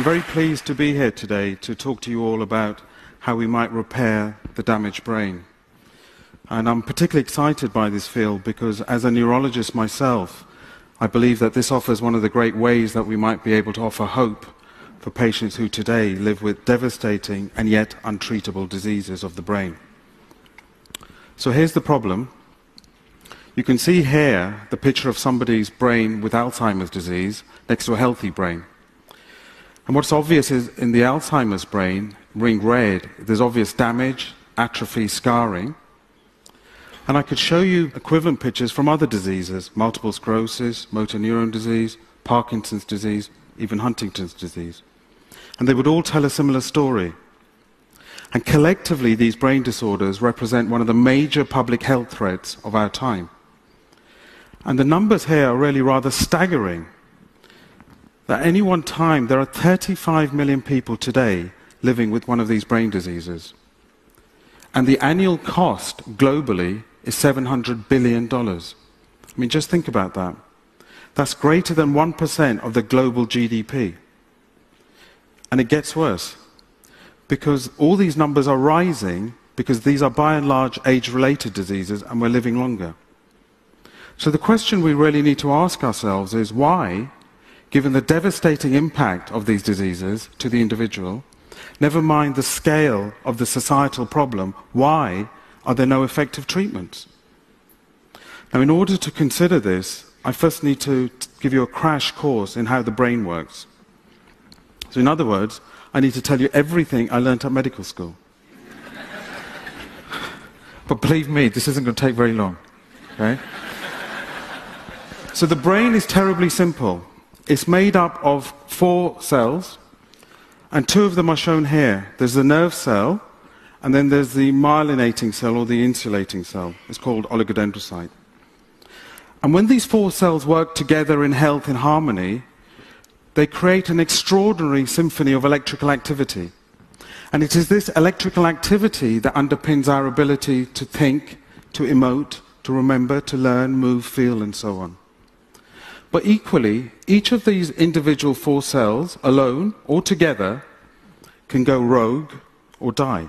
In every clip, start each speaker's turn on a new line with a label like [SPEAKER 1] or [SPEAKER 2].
[SPEAKER 1] I'm very pleased to be here today to talk to you all about how we might repair the damaged brain. And I'm particularly excited by this field because, as a neurologist myself, I believe that this offers one of the great ways that we might be able to offer hope for patients who today live with devastating and yet untreatable diseases of the brain. So here's the problem. You can see here the picture of somebody's brain with Alzheimer's disease next to a healthy brain. And what's obvious is in the Alzheimer's brain, ring red, there's obvious damage, atrophy, scarring. And I could show you equivalent pictures from other diseases multiple sclerosis, motor neuron disease, Parkinson's disease, even Huntington's disease. And they would all tell a similar story. And collectively, these brain disorders represent one of the major public health threats of our time. And the numbers here are really rather staggering. At any one time, there are 35 million people today living with one of these brain diseases. And the annual cost globally is $700 billion. I mean, just think about that. That's greater than 1% of the global GDP. And it gets worse because all these numbers are rising because these are by and large age related diseases and we're living longer. So the question we really need to ask ourselves is why, given the devastating impact of these diseases to the individual, never mind the scale of the societal problem, why are there no effective treatments? Now, in order to consider this, I first need to give you a crash course in how the brain works. So, in other words, I need to tell you everything I learned at medical school. but believe me, this isn't going to take very long. Okay? so, the brain is terribly simple. It's made up of four cells, and two of them are shown here. There's the nerve cell, and then there's the myelinating cell or the insulating cell. It's called oligodendrocyte. And when these four cells work together in health in harmony, they create an extraordinary symphony of electrical activity. And it is this electrical activity that underpins our ability to think, to emote, to remember, to learn, move, feel, and so on. But equally, each of these individual four cells, alone or together, can go rogue or die.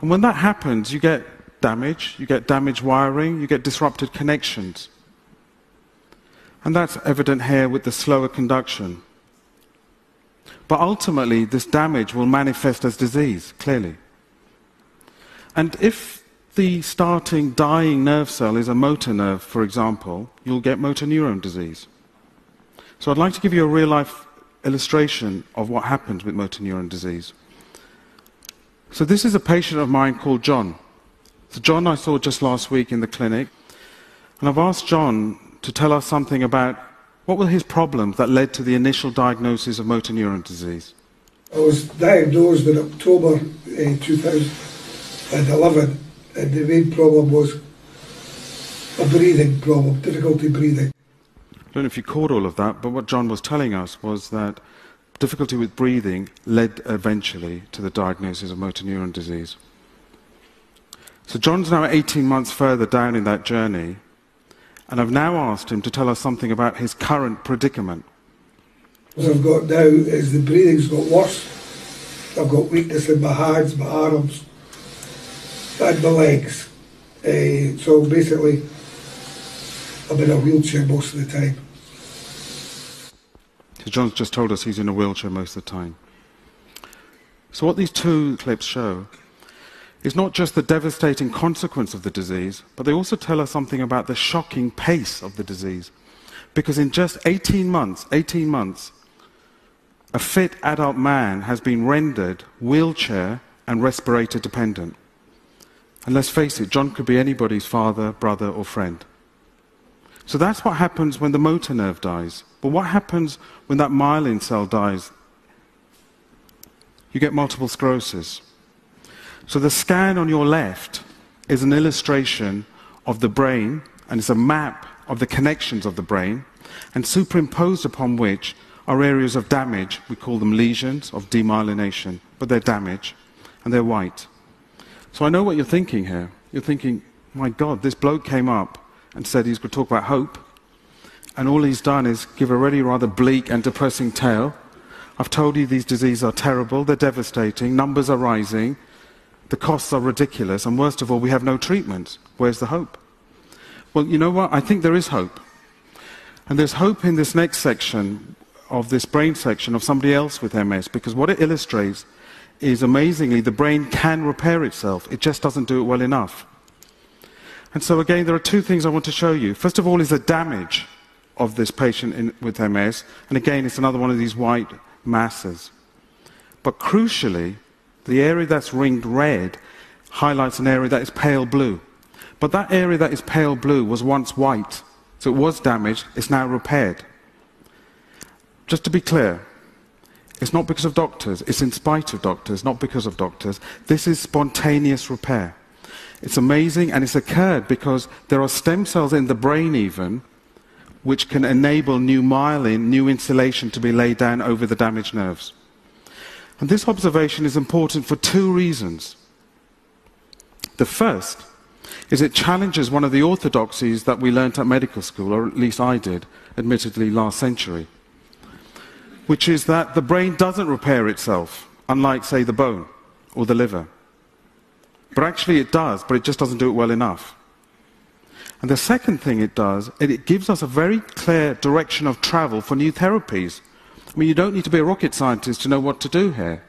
[SPEAKER 1] And when that happens, you get damage, you get damaged wiring, you get disrupted connections. And that's evident here with the slower conduction. But ultimately, this damage will manifest as disease, clearly. And if the starting dying nerve cell is a motor nerve, for example, you'll get motor neuron disease. So I'd like to give you a real life illustration of what happens with motor neuron disease. So this is a patient of mine called John. So John I saw just last week in the clinic. And I've asked John to tell us something about what were his problems that led to the initial diagnosis of motor neuron disease.
[SPEAKER 2] I was diagnosed in October uh, 2011, and the main problem was a breathing problem, difficulty breathing.
[SPEAKER 1] I don't know if you caught all of that, but what John was telling us was that difficulty with breathing led eventually to the diagnosis of motor neuron disease. So John's now 18 months further down in that journey, and I've now asked him to tell us something about his current predicament.
[SPEAKER 2] What I've got now is the breathing's got worse. I've got weakness in my hands, my arms, and the legs. Uh, so basically, I'm in a wheelchair most of the time.
[SPEAKER 1] So John's just told us he's in a wheelchair most of the time. So what these two clips show is not just the devastating consequence of the disease, but they also tell us something about the shocking pace of the disease. Because in just 18 months, 18 months, a fit adult man has been rendered wheelchair and respirator dependent. And let's face it, John could be anybody's father, brother, or friend. So that's what happens when the motor nerve dies. But what happens when that myelin cell dies? You get multiple sclerosis. So the scan on your left is an illustration of the brain, and it's a map of the connections of the brain, and superimposed upon which are areas of damage. We call them lesions of demyelination, but they're damage, and they're white. So I know what you're thinking here. You're thinking, my God, this bloke came up and said he's going to talk about hope, and all he's done is give a really rather bleak and depressing tale I've told you these diseases are terrible, they're devastating, numbers are rising, the costs are ridiculous, and worst of all, we have no treatment. Where's the hope? Well, you know what? I think there is hope. And there's hope in this next section of this brain section of somebody else with MS, because what it illustrates is amazingly the brain can repair itself, it just doesn't do it well enough. And so, again, there are two things I want to show you. First of all, is the damage of this patient in, with MS, and again, it's another one of these white masses. But crucially, the area that's ringed red highlights an area that is pale blue. But that area that is pale blue was once white, so it was damaged, it's now repaired. Just to be clear, it's not because of doctors, it's in spite of doctors, not because of doctors. This is spontaneous repair. It's amazing and it's occurred because there are stem cells in the brain, even, which can enable new myelin, new insulation to be laid down over the damaged nerves. And this observation is important for two reasons. The first is it challenges one of the orthodoxies that we learnt at medical school, or at least I did, admittedly last century, which is that the brain doesn't repair itself, unlike, say, the bone or the liver. But actually it does, but it just doesn't do it well enough. And the second thing it does, it gives us a very clear direction of travel for new therapies. I mean, you don't need to be a rocket scientist to know what to do here.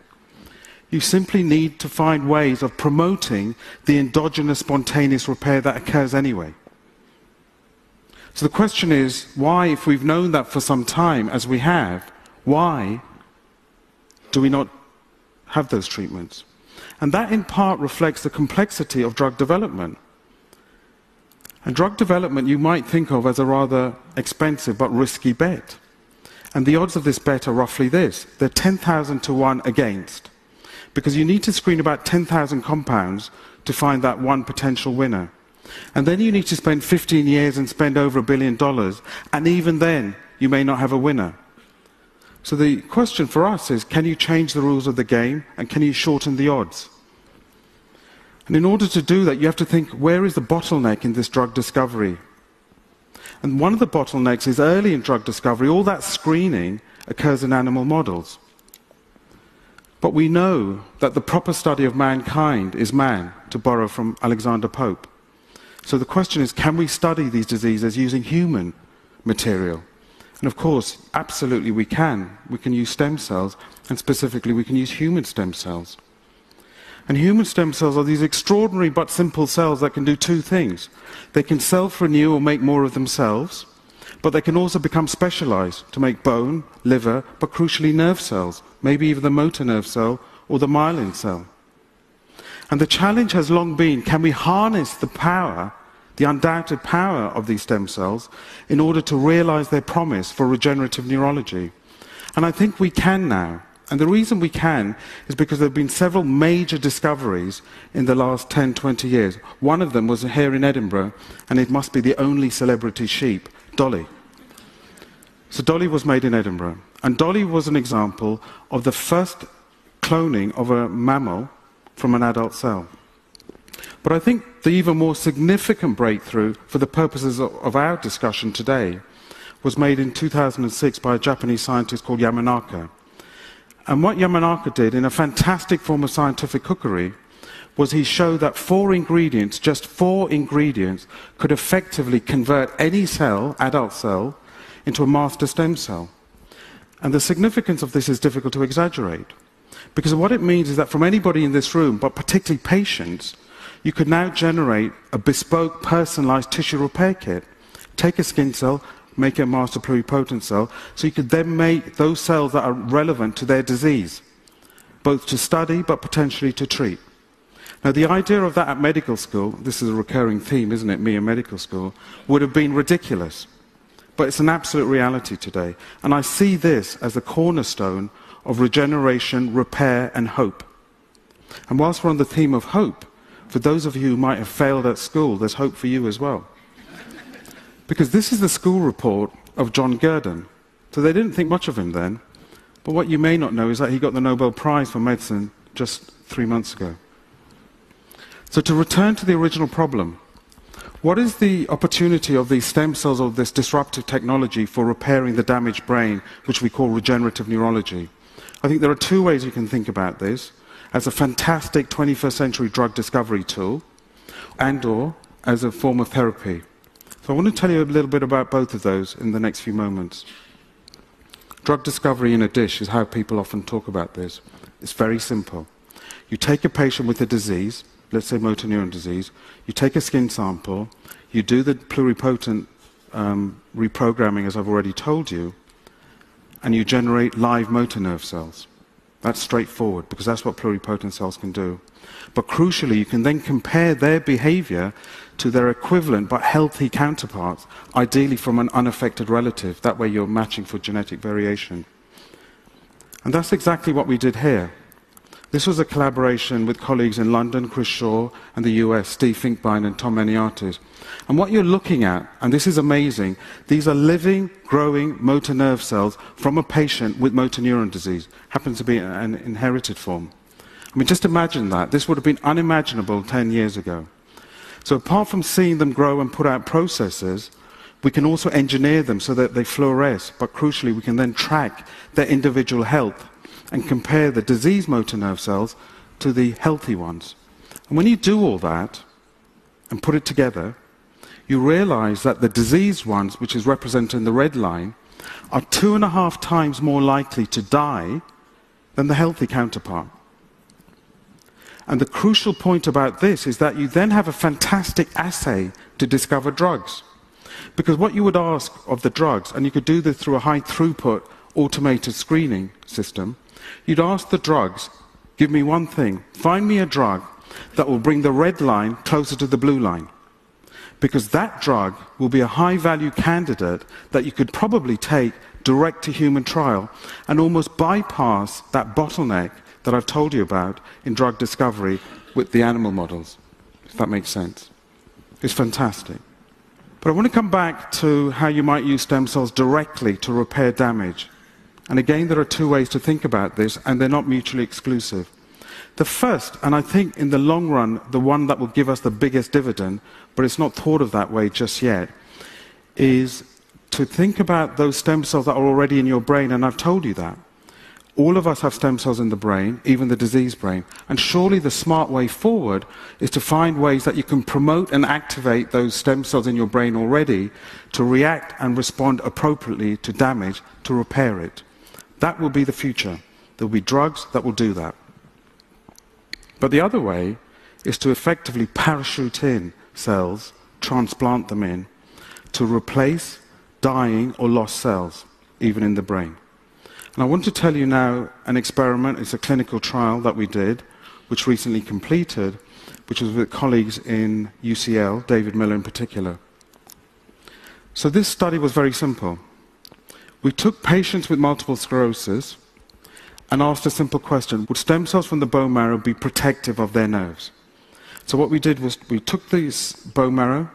[SPEAKER 1] You simply need to find ways of promoting the endogenous spontaneous repair that occurs anyway. So the question is why, if we've known that for some time, as we have, why do we not have those treatments? And that in part reflects the complexity of drug development. And drug development you might think of as a rather expensive but risky bet. And the odds of this bet are roughly this they're 10,000 to 1 against. Because you need to screen about 10,000 compounds to find that one potential winner. And then you need to spend 15 years and spend over a billion dollars. And even then, you may not have a winner. So the question for us is can you change the rules of the game and can you shorten the odds? And in order to do that, you have to think where is the bottleneck in this drug discovery? And one of the bottlenecks is early in drug discovery, all that screening occurs in animal models. But we know that the proper study of mankind is man, to borrow from Alexander Pope. So the question is can we study these diseases using human material? And of course, absolutely we can. We can use stem cells, and specifically we can use human stem cells. And human stem cells are these extraordinary but simple cells that can do two things. They can self renew or make more of themselves, but they can also become specialized to make bone, liver, but crucially nerve cells, maybe even the motor nerve cell or the myelin cell. And the challenge has long been can we harness the power the undoubted power of these stem cells in order to realize their promise for regenerative neurology. And I think we can now. And the reason we can is because there have been several major discoveries in the last 10, 20 years. One of them was here in Edinburgh, and it must be the only celebrity sheep, Dolly. So Dolly was made in Edinburgh. And Dolly was an example of the first cloning of a mammal from an adult cell. But I think the even more significant breakthrough for the purposes of our discussion today was made in 2006 by a Japanese scientist called Yamanaka. And what Yamanaka did in a fantastic form of scientific cookery was he showed that four ingredients, just four ingredients, could effectively convert any cell, adult cell, into a master stem cell. And the significance of this is difficult to exaggerate. Because what it means is that from anybody in this room, but particularly patients, you could now generate a bespoke, personalized tissue repair kit. Take a skin cell, make it a master pluripotent cell, so you could then make those cells that are relevant to their disease, both to study but potentially to treat. Now, the idea of that at medical school, this is a recurring theme, isn't it, me in medical school, would have been ridiculous. But it's an absolute reality today. And I see this as the cornerstone of regeneration, repair, and hope. And whilst we're on the theme of hope, for those of you who might have failed at school, there's hope for you as well. Because this is the school report of John Gurdon. So they didn't think much of him then. But what you may not know is that he got the Nobel Prize for Medicine just three months ago. So to return to the original problem, what is the opportunity of these stem cells or this disruptive technology for repairing the damaged brain, which we call regenerative neurology? I think there are two ways you can think about this as a fantastic 21st century drug discovery tool and or as a form of therapy. So I want to tell you a little bit about both of those in the next few moments. Drug discovery in a dish is how people often talk about this. It's very simple. You take a patient with a disease, let's say motor neuron disease, you take a skin sample, you do the pluripotent um, reprogramming, as I've already told you, and you generate live motor nerve cells. That's straightforward because that's what pluripotent cells can do. But crucially, you can then compare their behavior to their equivalent but healthy counterparts, ideally from an unaffected relative. That way, you're matching for genetic variation. And that's exactly what we did here. This was a collaboration with colleagues in London, Chris Shaw, and the US, Steve Finkbeiner and Tom Maniatis. And what you're looking at, and this is amazing, these are living, growing motor nerve cells from a patient with motor neuron disease. Happens to be an inherited form. I mean, just imagine that. This would have been unimaginable 10 years ago. So apart from seeing them grow and put out processes, we can also engineer them so that they fluoresce, but crucially, we can then track their individual health and compare the diseased motor nerve cells to the healthy ones. And when you do all that and put it together, you realize that the diseased ones, which is represented in the red line, are two and a half times more likely to die than the healthy counterpart. And the crucial point about this is that you then have a fantastic assay to discover drugs. Because what you would ask of the drugs, and you could do this through a high throughput automated screening system, You'd ask the drugs, give me one thing, find me a drug that will bring the red line closer to the blue line. Because that drug will be a high value candidate that you could probably take direct to human trial and almost bypass that bottleneck that I've told you about in drug discovery with the animal models, if that makes sense. It's fantastic. But I want to come back to how you might use stem cells directly to repair damage. And again, there are two ways to think about this, and they're not mutually exclusive. The first, and I think in the long run, the one that will give us the biggest dividend, but it's not thought of that way just yet, is to think about those stem cells that are already in your brain, and I've told you that. All of us have stem cells in the brain, even the diseased brain. And surely the smart way forward is to find ways that you can promote and activate those stem cells in your brain already to react and respond appropriately to damage to repair it. That will be the future. There will be drugs that will do that. But the other way is to effectively parachute in cells, transplant them in, to replace dying or lost cells, even in the brain. And I want to tell you now an experiment. It's a clinical trial that we did, which recently completed, which was with colleagues in UCL, David Miller in particular. So this study was very simple. We took patients with multiple sclerosis and asked a simple question Would stem cells from the bone marrow be protective of their nerves? So, what we did was we took this bone marrow,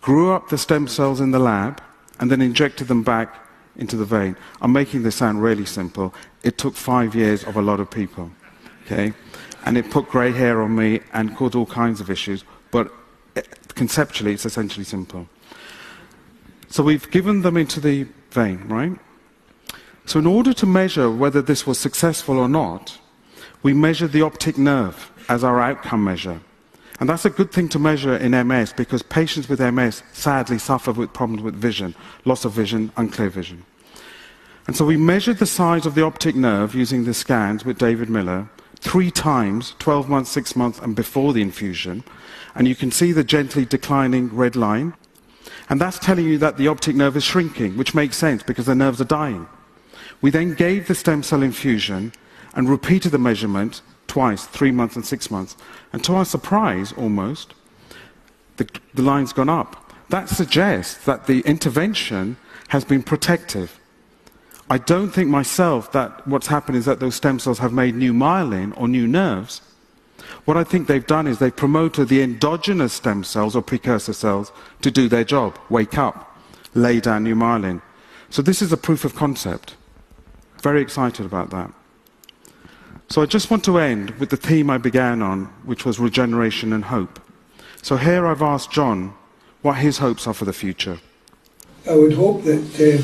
[SPEAKER 1] grew up the stem cells in the lab, and then injected them back into the vein. I'm making this sound really simple. It took five years of a lot of people. Okay? And it put grey hair on me and caused all kinds of issues. But eh, conceptually, it's essentially simple. So we've given them into the vein, right? So, in order to measure whether this was successful or not, we measured the optic nerve as our outcome measure. And that's a good thing to measure in MS because patients with MS sadly suffer with problems with vision, loss of vision, unclear vision. And so we measured the size of the optic nerve using the scans with David Miller three times 12 months, 6 months, and before the infusion. And you can see the gently declining red line. And that's telling you that the optic nerve is shrinking, which makes sense because the nerves are dying. We then gave the stem cell infusion and repeated the measurement twice, three months and six months. And to our surprise, almost, the, the line's gone up. That suggests that the intervention has been protective. I don't think myself that what's happened is that those stem cells have made new myelin or new nerves. What I think they've done is they've promoted the endogenous stem cells or precursor cells to do their job, wake up, lay down new myelin. So this is a proof of concept. Very excited about that. So I just want to end with the theme I began on, which was regeneration and hope. So here I've asked John what his hopes are for the future.
[SPEAKER 2] I would hope that uh,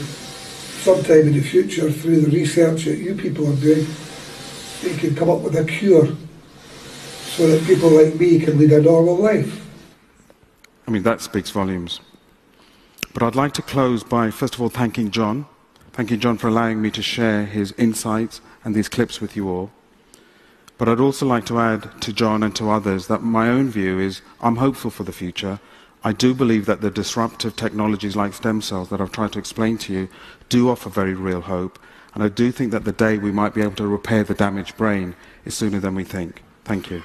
[SPEAKER 2] sometime in the future, through the research that you people are doing, we can come up with a cure so that people like me can lead a normal life.
[SPEAKER 1] I mean, that speaks volumes. But I'd like to close by, first of all, thanking John. Thanking John for allowing me to share his insights and these clips with you all. But I'd also like to add to John and to others that my own view is I'm hopeful for the future. I do believe that the disruptive technologies like stem cells that I've tried to explain to you do offer very real hope. And I do think that the day we might be able to repair the damaged brain is sooner than we think. Thank you.